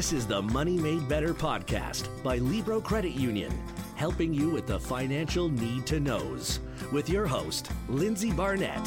This is the Money Made Better podcast by Libro Credit Union, helping you with the financial need to knows. With your host, Lindsay Barnett.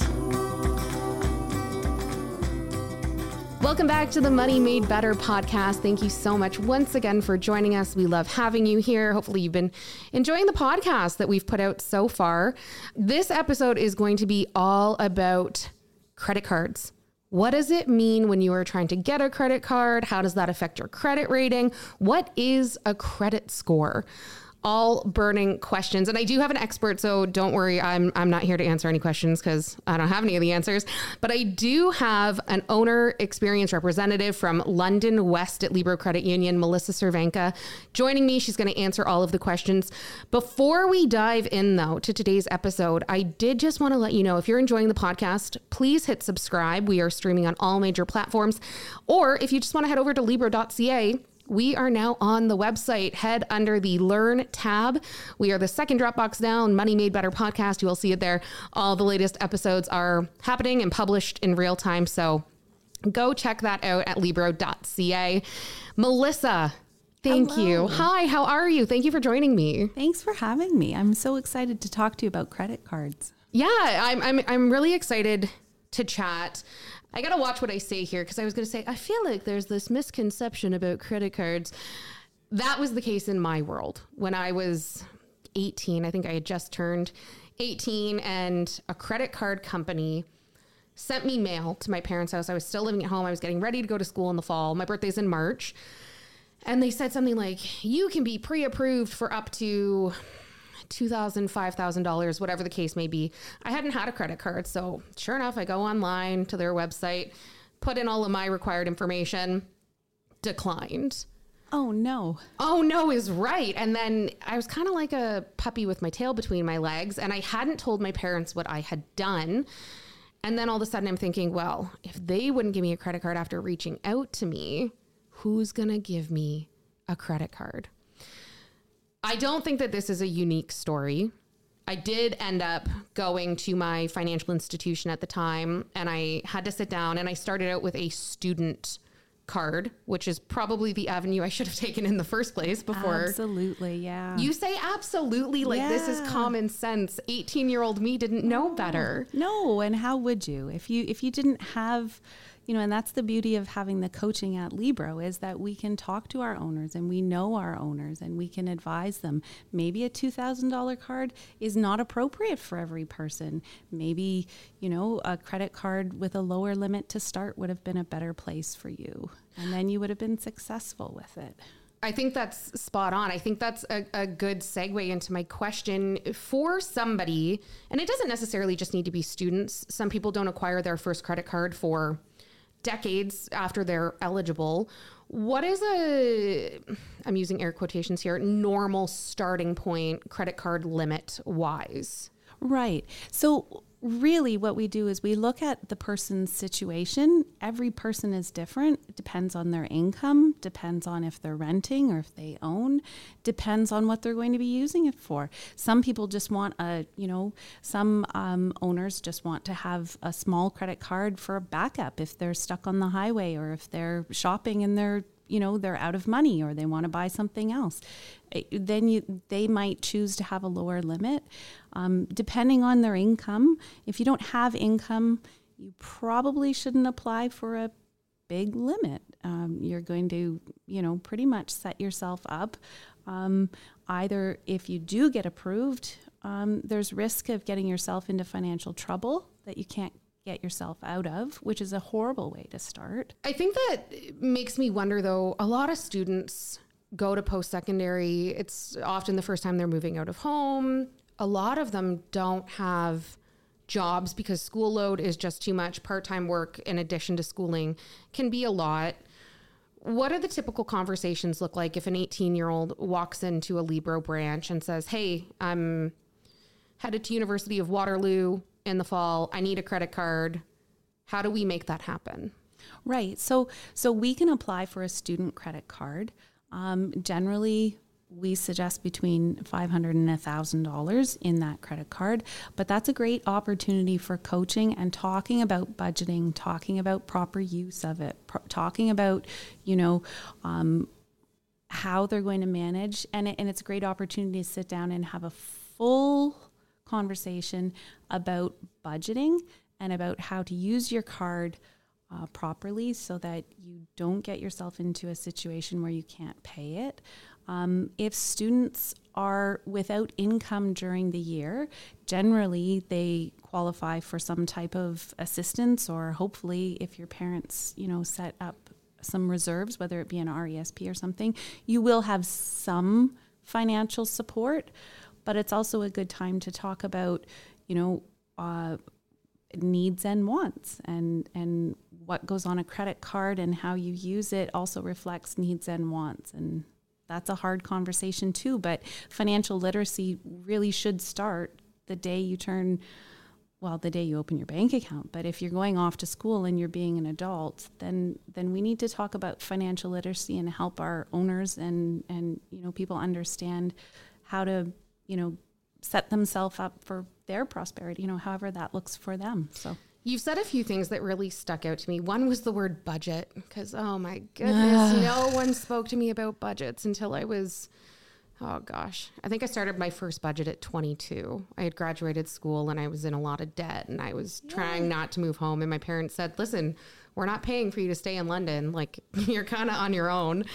Welcome back to the Money Made Better podcast. Thank you so much once again for joining us. We love having you here. Hopefully, you've been enjoying the podcast that we've put out so far. This episode is going to be all about credit cards. What does it mean when you are trying to get a credit card? How does that affect your credit rating? What is a credit score? All burning questions. And I do have an expert, so don't worry, I'm I'm not here to answer any questions because I don't have any of the answers. But I do have an owner experience representative from London West at Libro Credit Union, Melissa Cervenka, joining me. She's going to answer all of the questions. Before we dive in though to today's episode, I did just want to let you know if you're enjoying the podcast, please hit subscribe. We are streaming on all major platforms. Or if you just want to head over to libro.ca, we are now on the website. Head under the Learn tab. We are the second Dropbox down, Money Made Better podcast. You will see it there. All the latest episodes are happening and published in real time. So go check that out at Libro.ca. Melissa, Thank Hello. you. Hi, how are you? Thank you for joining me. Thanks for having me. I'm so excited to talk to you about credit cards. Yeah, I'm I'm I'm really excited to chat. I got to watch what I say here because I was to say, I feel like there's this misconception about credit cards. That was the case in my world when I was 18. I think I had just turned 18, and a credit card company sent me mail to my parents' house. I was still living at home. I was getting ready to go to school in the fall. My birthday's in March. And they said something like, you can be pre approved for up to $2,000, $5,000, whatever the case may be. I hadn't had a credit card. So, sure enough, I go online to their website, put in all of my required information, declined. Oh, no. Oh, no, is right. And then I was kind of like a puppy with my tail between my legs, and I hadn't told my parents what I had done. And then all of a sudden, I'm thinking, well, if they wouldn't give me a credit card after reaching out to me, who's going to give me a credit card? I don't think that this is a unique story. I did end up going to my financial institution at the time and I had to sit down and I started out with a student card, which is probably the avenue I should have taken in the first place before. Absolutely, yeah. You say absolutely like this is common sense. 18-year-old me didn't know better. no, and how would you if you if you didn't have you know, and that's the beauty of having the coaching at Libro is that we can talk to our owners and we know our owners and we can advise them. Maybe a $2,000 card is not appropriate for every person. Maybe, you know, a credit card with a lower limit to start would have been a better place for you. And then you would have been successful with it. I think that's spot on. I think that's a, a good segue into my question for somebody, and it doesn't necessarily just need to be students. Some people don't acquire their first credit card for decades after they're eligible. What is a, I'm using air quotations here, normal starting point credit card limit wise? Right. So, really, what we do is we look at the person's situation. Every person is different. It depends on their income, depends on if they're renting or if they own, depends on what they're going to be using it for. Some people just want a, you know, some um, owners just want to have a small credit card for a backup if they're stuck on the highway or if they're shopping and they're you know they're out of money or they want to buy something else. Eh, then you they might choose to have a lower limit. Um, depending on their income if you don't have income you probably shouldn't apply for a big limit. Um, you're going to you know pretty much set yourself up um, either if you do get approved um, there's risk of getting yourself into financial trouble that you can't get yourself out of which is a horrible way to start I think that makes me wonder though, a lot of students go to post secondary. It's often the first time they're moving out of home. A lot of them don't have jobs because school load is just too much. Part time work in addition to schooling can be a lot. What do the typical conversations look like if an 18 year old walks into a Libro branch and says, Hey, I'm headed to University of Waterloo in the fall. I need a credit card. How do we make that happen? Right. So so we can apply for a student credit card. Um, generally, we suggest between 500 and $1,000 in that credit card. But that's a great opportunity for coaching and talking about budgeting, talking about proper use of it, pro- talking about, you know, um, how they're going to manage. And, it, and it's a great opportunity to sit down and have a full conversation about budgeting and about how to use your card uh, properly so that you don't get yourself into a situation where you can't pay it. Um, if students are without income during the year, generally they qualify for some type of assistance, or hopefully, if your parents, you know, set up some reserves, whether it be an RESP or something, you will have some financial support. But it's also a good time to talk about, you know, uh, needs and wants and and what goes on a credit card and how you use it also reflects needs and wants. And that's a hard conversation too but financial literacy really should start the day you turn well the day you open your bank account. But if you're going off to school and you're being an adult then then we need to talk about financial literacy and help our owners and and you know people understand how to you know set themselves up for their prosperity, you know, however that looks for them. So You've said a few things that really stuck out to me. One was the word budget, because oh my goodness, no one spoke to me about budgets until I was, oh gosh, I think I started my first budget at 22. I had graduated school and I was in a lot of debt and I was yeah. trying not to move home. And my parents said, listen, we're not paying for you to stay in London. Like you're kind of on your own.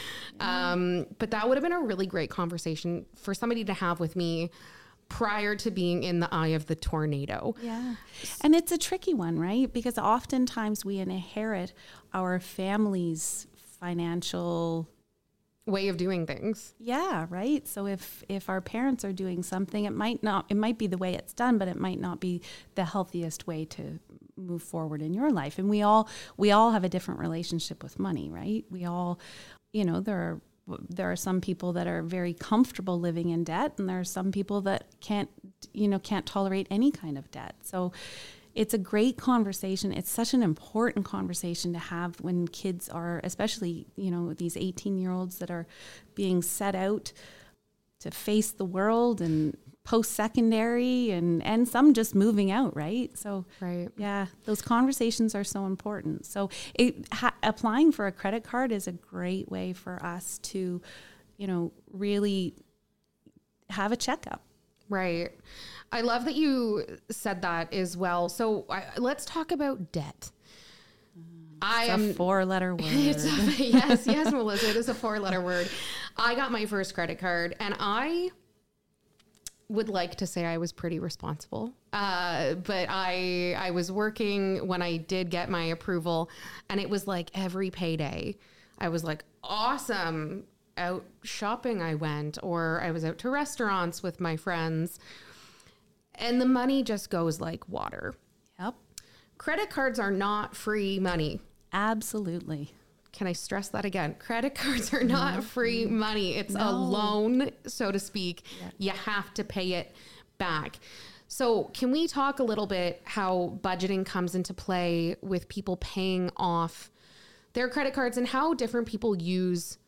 Um, but that would have been a really great conversation for somebody to have with me prior to being in the eye of the tornado. Yeah. And it's a tricky one, right? Because oftentimes we inherit our family's financial way of doing things. Yeah, right. So if if our parents are doing something, it might not it might be the way it's done, but it might not be the healthiest way to move forward in your life. And we all we all have a different relationship with money, right? We all you know, there are there are some people that are very comfortable living in debt and there are some people that can't you know can't tolerate any kind of debt so it's a great conversation it's such an important conversation to have when kids are especially you know these 18 year olds that are being set out to face the world and post secondary and and some just moving out right so right yeah those conversations are so important so it, ha, applying for a credit card is a great way for us to you know really have a checkup right i love that you said that as well so I, let's talk about debt I it's am four letter word. A, yes, yes, Melissa. It is a four letter word. I got my first credit card and I would like to say I was pretty responsible, uh, but I I was working when I did get my approval, and it was like every payday, I was like, awesome. Out shopping, I went, or I was out to restaurants with my friends, and the money just goes like water. Yep. Credit cards are not free money. Absolutely. Can I stress that again? Credit cards are not mm-hmm. free money. It's no. a loan, so to speak. Yeah. You have to pay it back. So, can we talk a little bit how budgeting comes into play with people paying off their credit cards and how different people use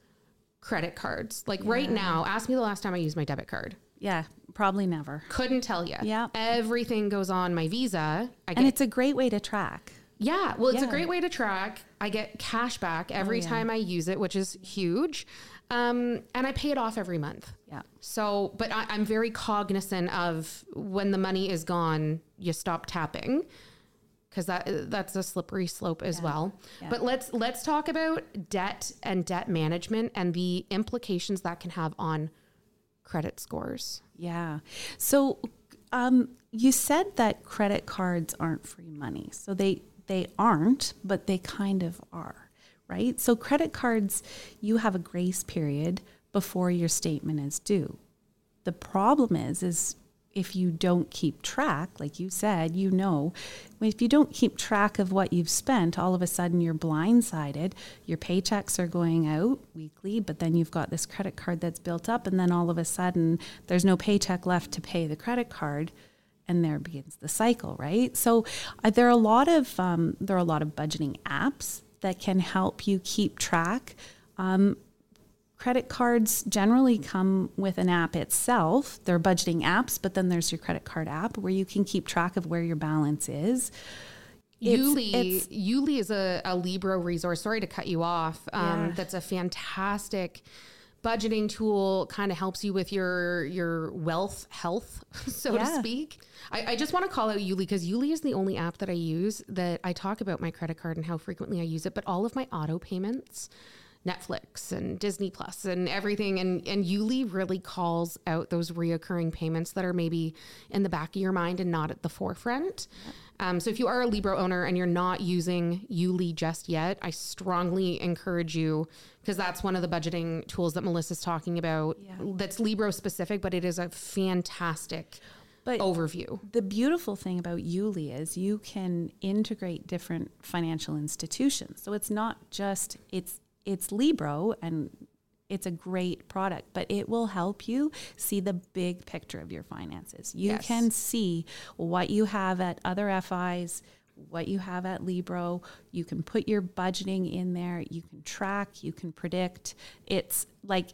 credit cards? Like yeah. right now, ask me the last time I used my debit card. Yeah, probably never. Couldn't tell you. Yeah. Everything goes on my Visa. and it's a great way to track. Yeah, well, it's yeah. a great way to track. I get cash back every oh, yeah. time I use it, which is huge. Um, and I pay it off every month. Yeah. So, but I, am very cognizant of when the money is gone, you stop tapping because that that's a slippery slope as yeah. well. But let's let's talk about debt and debt management and the implications that can have on credit scores. Yeah. So um, you said that credit cards aren't free money. So they they aren't, but they kind of are, right? So, credit cards, you have a grace period before your statement is due. The problem is, is if you don't keep track, like you said, you know, if you don't keep track of what you've spent, all of a sudden you're blindsided. Your paychecks are going out weekly, but then you've got this credit card that's built up, and then all of a sudden there's no paycheck left to pay the credit card and there begins the cycle, right? So uh, there are a lot of um, there are a lot of budgeting apps that can help you keep track. Um, credit cards generally come with an app itself. They're budgeting apps, but then there's your credit card app where you can keep track of where your balance is. Yuli, it's- Yuli is a, a Libro resource. Sorry to cut you off. Um, Yeah. That's a fantastic budgeting tool. Kind of helps you with your your wealth health, so to speak. I, I just want to call out Yuli because Yuli is the only app that I use that I talk about my credit card and how frequently I use it. But all of my auto payments. Netflix and Disney Plus and everything. And, and Yuli really calls out those reoccurring payments that are maybe in the back of your mind and not at the forefront. Um, so if you are a Libro owner and you're not using Yuli just yet, I strongly encourage you because that's one of the budgeting tools that Melissa's talking about. That's Libro specific, but it is a fantastic But overview. the beautiful thing about Yuli is you can integrate different financial institutions. So it's not just it's it's Libro and it's a great product, but it will help you see the big picture of your finances. You Yes. can see what you have at other FIs, what you have at Libro. You can put your budgeting in there. You can track. You can predict. It's like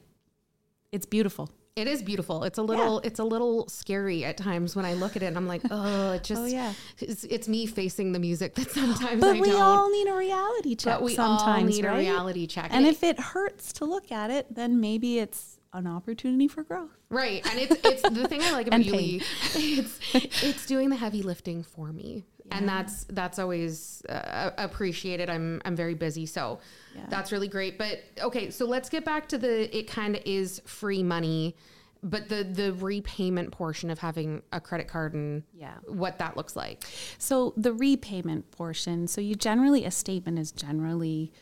it's beautiful. It is beautiful. It's a little, it's a little scary at times when I look at it and I'm like, oh, it just, oh, yeah. it's, it's me facing the music that sometimes But I we don't. all need a reality check but we sometimes, all need right? a reality check. And it- if it hurts to look at it, then maybe it's an opportunity for growth. Right, and it's it's the thing I like about Yuli. It's it's doing the heavy lifting for me, and that's that's always uh, appreciated. I'm I'm very busy, so that's really great. But okay, so let's get back to the it kind of is free money, but the the repayment portion of having a credit card and Yeah. what that looks like. So the repayment portion, so you generally, a statement is generally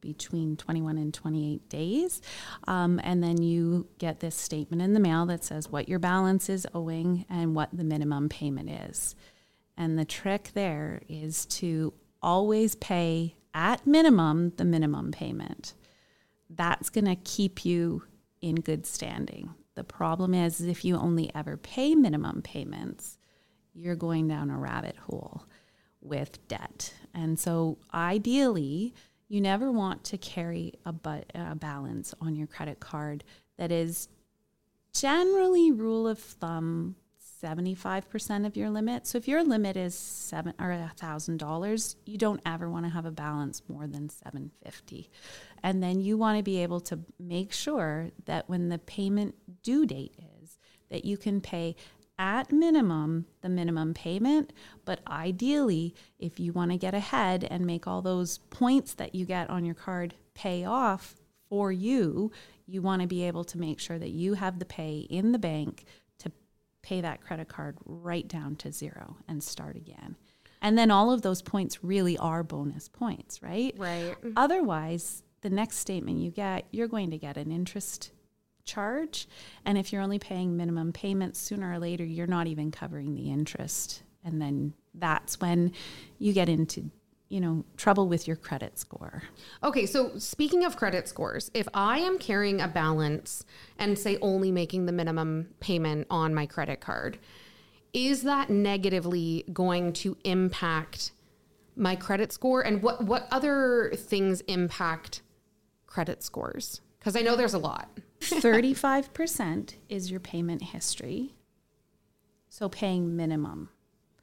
between 21 and 28 days. Um, and then you get this statement in the mail that says what your balance is owing and what the minimum payment is. And the trick there is to always pay at minimum the minimum payment. That's going to keep you in good standing. The problem is if you only ever pay minimum payments, you're going down a rabbit hole with debt. And so ideally, you never want to carry a, bu- a balance on your credit card that is generally rule of thumb 75% of your limit. So if your limit is seven or a thousand dollars, you don't ever want to have a balance more than 750. And then you want to be able to make sure that when the payment due date is, that you can pay at minimum the minimum payment, but ideally, if you want to get ahead and make all those points that you get on your card pay off for you, you want to be able to make sure that you have the pay in the bank to pay that credit card right down to zero and start again. And then all of those points really are bonus points, right? Right. Otherwise, the next statement you get, you're going to get an interest charge. And if you're only paying minimum payments, sooner or later, you're not even covering the interest. And then that's when you get into, you know, trouble with your credit score. Okay, so speaking of credit scores, if I am carrying a balance and say only making the minimum payment on my credit card, is that negatively going to impact my credit score? And what what other things impact credit scores? Because I know there's a lot. 35% is your payment history. So paying minimum.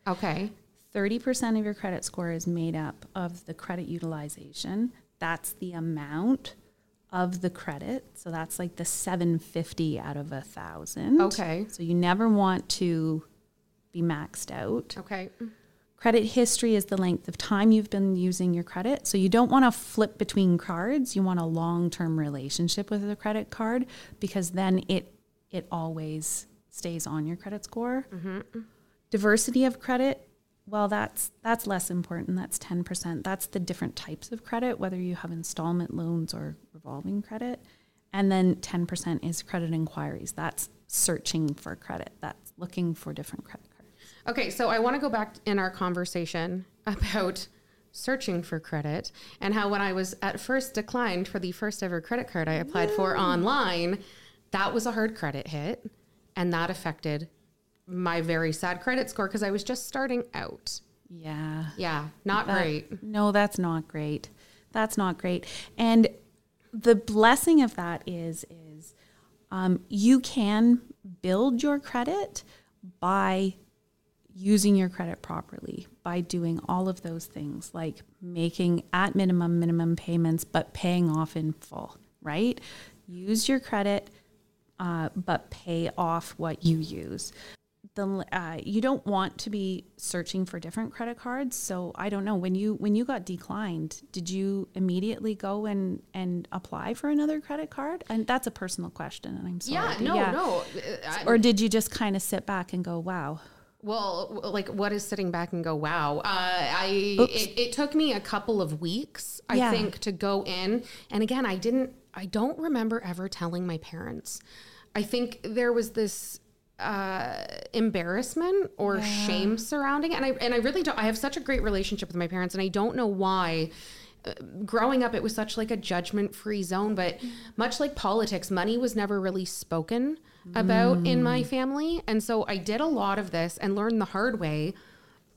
Okay. 30% of your credit score is made up of the credit utilization. That's the amount of the credit. So that's like the 750 out of a thousand. Okay. So you never want to be maxed out. Okay. Credit history is the length of time you've been using your credit. So you don't want to flip between cards. You want a long-term relationship with the credit card because then it it always stays on your credit score. Mm-hmm. Diversity of credit, well that's that's less important. That's 10%. That's the different types of credit whether you have installment loans or revolving credit. And then 10% is credit inquiries. That's searching for credit. That's looking for different credit. Okay, so I want to go back in our conversation about searching for credit and how when I was at first declined for the first ever credit card I applied for online, that was a hard credit hit and that affected my very sad credit score because I was just starting out. Yeah. Yeah, not That- great. No, that's not great. That's not great. And the blessing of that is is um, you can build your credit by using your credit properly by doing all of those things like making at minimum minimum payments but paying off in full right use your credit uh, but pay off what you use the uh, you don't want to be searching for different credit cards. So I don't know when you when you got declined, did you immediately go and and apply for another credit card? And that's a personal question, and I'm sorry. Yeah, no, yeah. no. I, Or did you just kind of sit back and go, "Wow"? Well, like what is sitting back and go, wow. Uh, I it, it took me a couple of weeks, I Yeah. think, to go in. And again, I didn't. I don't remember ever telling my parents. I think there was this uh, embarrassment or shame surrounding it, and I and I really don't. I have such a great relationship with my parents, and I don't know why. Growing up, it was such like a judgment-free zone, but much like politics, money was never really spoken about in my mm. family, and so I did a lot of this and learned the hard way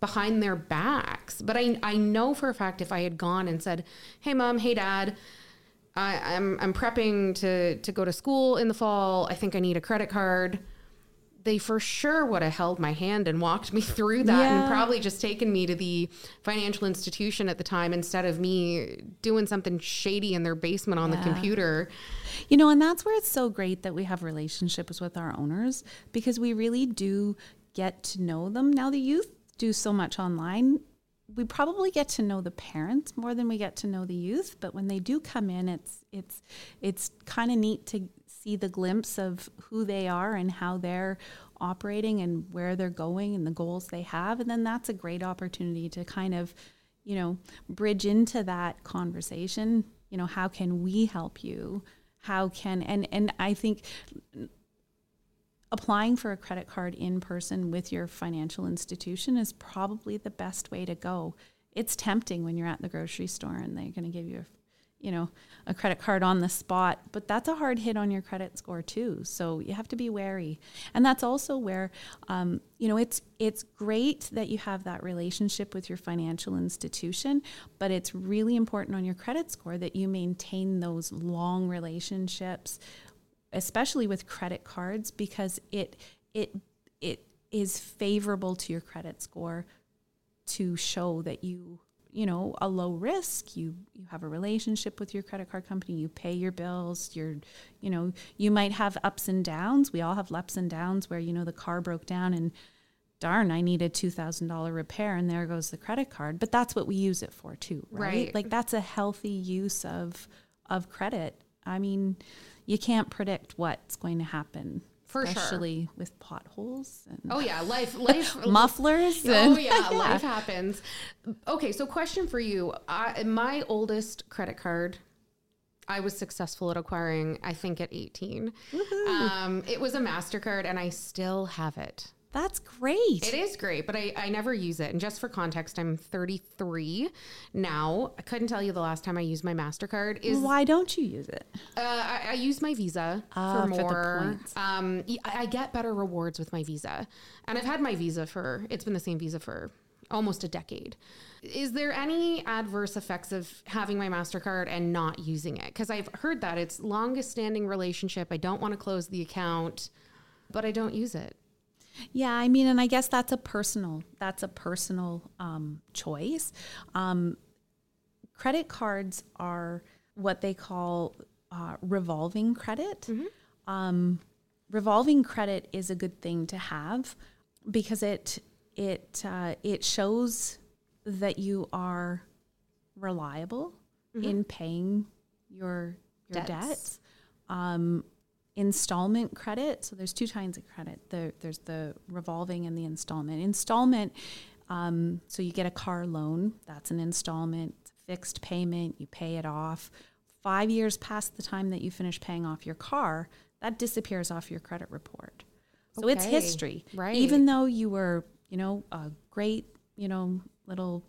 behind their backs. But I I know for a fact if I had gone and said, "Hey, mom, hey, dad." I, I'm I'm prepping to to go to school in the fall. I think I need a credit card. They for sure would have held my hand and walked me through that and probably just taken me to the financial institution at the time instead of me doing something shady in their basement on the computer. You know, and that's where it's so great that we have relationships with our owners because we really do get to know them. Now, the youth do so much online. We probably get to know the parents more than we get to know the youth, but when they do come in, it's it's it's kind of neat to see the glimpse of who they are and how they're operating and where they're going and the goals they have, and then that's a great opportunity to kind of you know bridge into that conversation. You know how can we help you? How can and and i think applying for a credit card in person with your financial institution is probably the best way to go. It's tempting when you're at the grocery store and they're going to give you a you know a credit card on the spot but that's a hard hit on your credit score too. So you have to be wary. And that's also where um, you know it's it's great that you have that relationship with your financial institution but it's really important on your credit score that you maintain those long relationships especially with credit cards because it it it is favorable to your credit score to show that you you know a low risk you you have a relationship with your credit card company you pay your bills you're you know you might have ups and downs. We all have ups and downs where you know the car broke down and darn i need a $2000 repair and there goes the credit card. But that's what we use it for too right, Right. like that's a healthy use of of credit. I mean you can't predict what's going to happen For sure. especially with potholes and Oh yeah, life life mufflers Oh and- yeah, life happens. Okay, so question for you: I, My oldest credit card, I was successful at acquiring. I think at eighteen, um, it was a Mastercard, and I still have it. That's great It is great, but I, I never use it. And just for context, I'm 33 now. I couldn't tell you the last time I used my Mastercard. Is why don't you use it uh, I, I use my Visa Ah, for for the more. points. Um, I get better rewards with my Visa, and I've had my Visa for it's been the same Visa for almost a decade. Is there any adverse effects of having my Mastercard and not using it? Because I've heard that it's longest standing relationship. I don't want to close the account, but I don't use it. Yeah, I mean, and I guess that's a personal that's a personal um, choice. Um, credit cards are what they call uh, revolving credit. Um, revolving credit is a good thing to have because it it uh, it shows that you are reliable in paying your your Debts. debts. Um, installment credit. So there's two kinds of credit. The, there's the revolving and the installment. Installment. Um, so you get a car loan. That's an installment. It's a fixed payment. You pay it off. Five years past the time that you finish paying off your car, that disappears off your credit report. So it's history. right. Even though you were, you know, a great, you know, little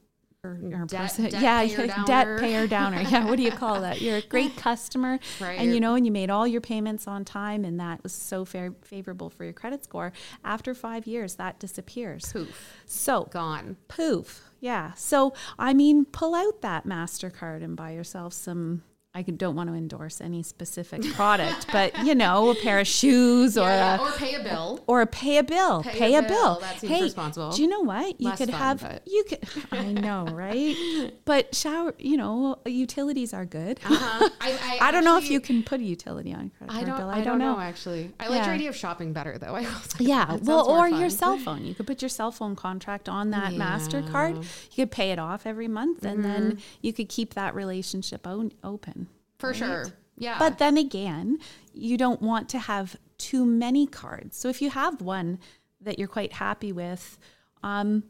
or, or Debt- person. debt yeah, payer debt payer downer. Yeah, what do you call that? You're a great customer, Right. and you know, and you made all your payments on time, and that was so fair, favorable for your credit score. After five years, that disappears. Poof, So gone. poof, yeah. So I mean, pull out that Mastercard and buy yourself some I don't want to endorse any specific product, but you know, a pair of shoes or Yeah, a or pay a bill. or a pay a bill. Pay Pay, a bill. bill. That seems hey, responsible. Do you know what? You Less could fun, have but- you could I know, right? But shower, you know, utilities are good. Uh-huh. I, I don't know if you can put a utility on credit I card don't. bill. I, don't know. actually. I like your idea of shopping better though. I Yeah, well, or your cell phone. You could put your cell phone contract on that Mastercard. You could pay it off every month, and Mm-hmm. then you could keep that relationship o- open. For sure. Yeah, But then again, you don't want to have too many cards. So if you have one that you're quite happy with, um,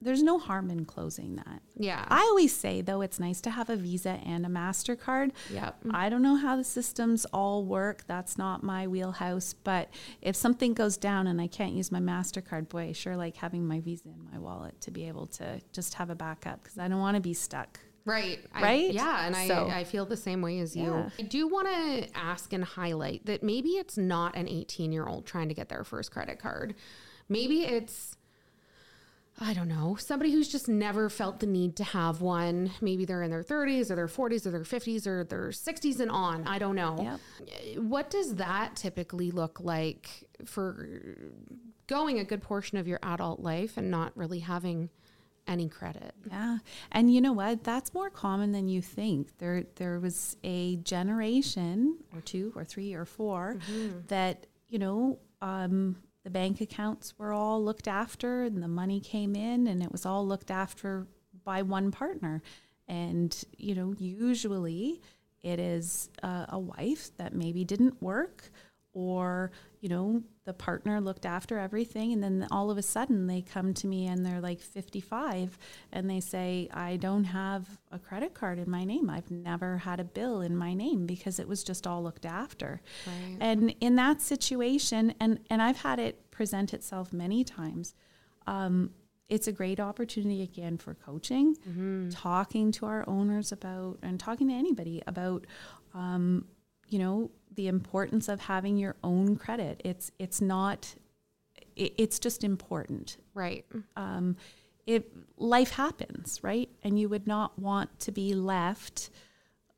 there's no harm in closing that. yeah, I always say though, it's nice to have a Visa and a Mastercard. Yep. I don't know how the systems all work. That's not my wheelhouse. But if something goes down and I can't use my Mastercard, boy, I sure like having my Visa in my wallet to be able to just have a backup because I don't want to be stuck. Right. I- Right? yeah. And So- I, I feel the same way as you. Yeah. I do want to ask and highlight that maybe it's not an 18 year old trying to get their first credit card. Maybe it's, I don't know, somebody who's just never felt the need to have one. Maybe they're in their 30s or their 40s or their 50s or their 60s and on. I don't know. What does that typically look like for going a good portion of your adult life and not really having any credit? Yeah. And you know what? That's more common than you think. There there was a generation or two or three or 4 that, you know, um, the bank accounts were all looked after and the money came in and it was all looked after by one partner. And, you know, usually it is uh, a wife that maybe didn't work or you know the partner looked after everything and then all of a sudden they come to me and they're like 55 and they say i don't have a credit card in my name. I've never had a bill in my name because it was just all looked after. Right. and in that situation and and i've had it present itself many times um, it's a great opportunity again for coaching, talking to our owners about, and talking to anybody about, um, you know, the importance of having your own credit. It's it's not, it, it's just important. Right. Um, it life happens, right? And you would not want to be left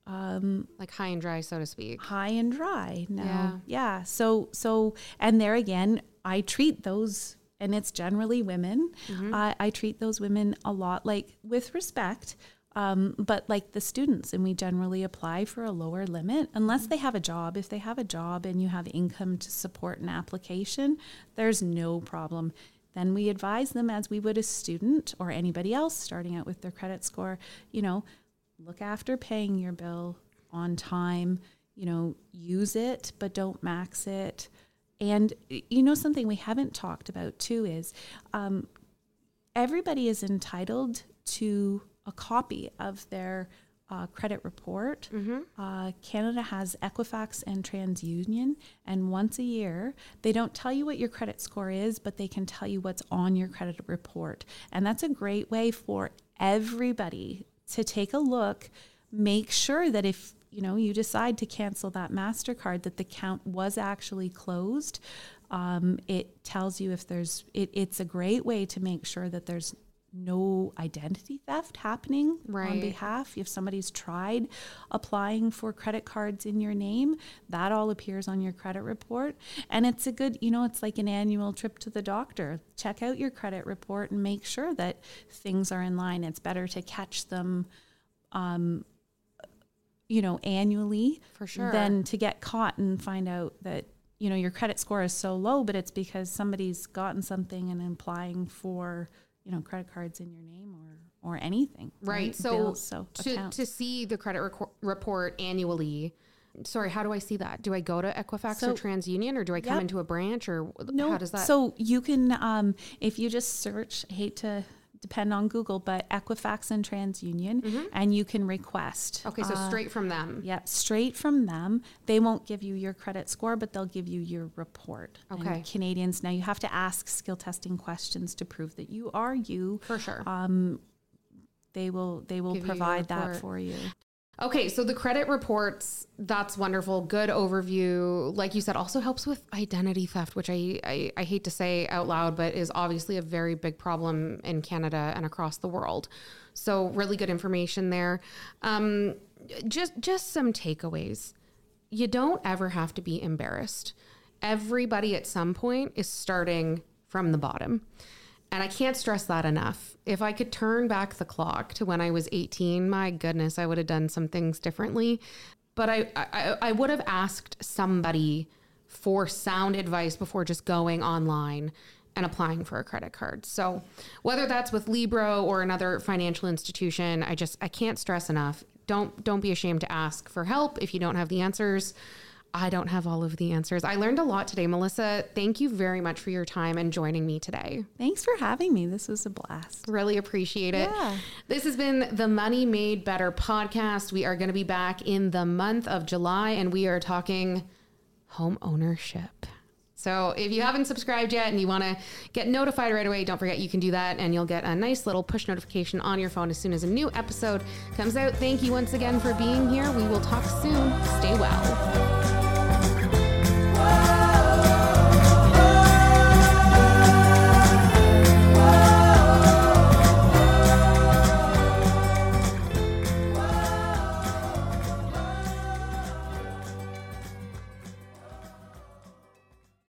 um, Like high and dry, so to speak. high and dry. No, Yeah. yeah. So so and there again, I treat those, and it's generally women. I, I treat those women a lot like with respect. Um, but like the students, and we generally apply for a lower limit unless they have a job. If they have a job and you have income to support an application, there's no problem. Then we advise them as we would a student or anybody else starting out with their credit score, you know, look after paying your bill on time, you know, use it, but don't max it. And you know, something we haven't talked about too is um, everybody is entitled to a copy of their uh, credit report. Uh, Canada has Equifax and TransUnion, and once a year, they don't tell you what your credit score is, but they can tell you what's on your credit report. And that's a great way for everybody to take a look, make sure that if you know you decide to cancel that Mastercard, that the count was actually closed. Um, it tells you if there's. It, it's a great way to make sure that there's no identity theft happening on behalf. If somebody's tried applying for credit cards in your name, that all appears on your credit report. And it's a good, you know, it's like an annual trip to the doctor. Check out your credit report and make sure that things are in line. It's better to catch them, um, you know, annually For sure. than to get caught and find out that you know your credit score is so low, but it's because somebody's gotten something and applying for you know credit cards in your name or or anything. Right. So, Bills, so to, accounts. to see the credit reco- report annually, sorry, how do I see that? Do I go to Equifax or TransUnion or do I come Yep. into a branch or no, how does that? So you can, um, if you just search, hate to depend on Google, but Equifax and TransUnion, and you can request. Mm-hmm. okay, so uh, straight from them. Yeah, straight from them. They won't give you your credit score, but they'll give you your report. And Okay. Canadians, now you have to ask skill testing questions to prove that you are you. For sure. Um, they will they will Give provide that for you. Okay, so the credit reports, that's wonderful. Good overview. Like you said, also helps with identity theft, which I, I, I hate to say out loud, but is obviously a very big problem in Canada and across the world. So, really good information there. Um, just just some takeaways. You don't ever have to be embarrassed. Everybody at some point is starting from the bottom. And I can't stress that enough. If I could turn back the clock to when I was 18, my goodness, I would have done some things differently. But I, I, I would have asked somebody for sound advice before just going online and applying for a credit card. So whether that's with Libro or another financial institution, I just I can't stress enough. Don't don't be ashamed to ask for help if you don't have the answers. I don't have all of the answers. I learned a lot today, Melissa. Thank you very much for your time and joining me today. Thanks for having me. This was a blast. Really appreciate it. Yeah. This has been the Money Made Better podcast. We are going to be back in the month of July and we are talking home ownership. So if you haven't subscribed yet and you want to get notified right away, don't forget you can do that and you'll get a nice little push notification on your phone as soon as a new episode comes out. Thank you once again for being here. We will talk soon. Stay well love.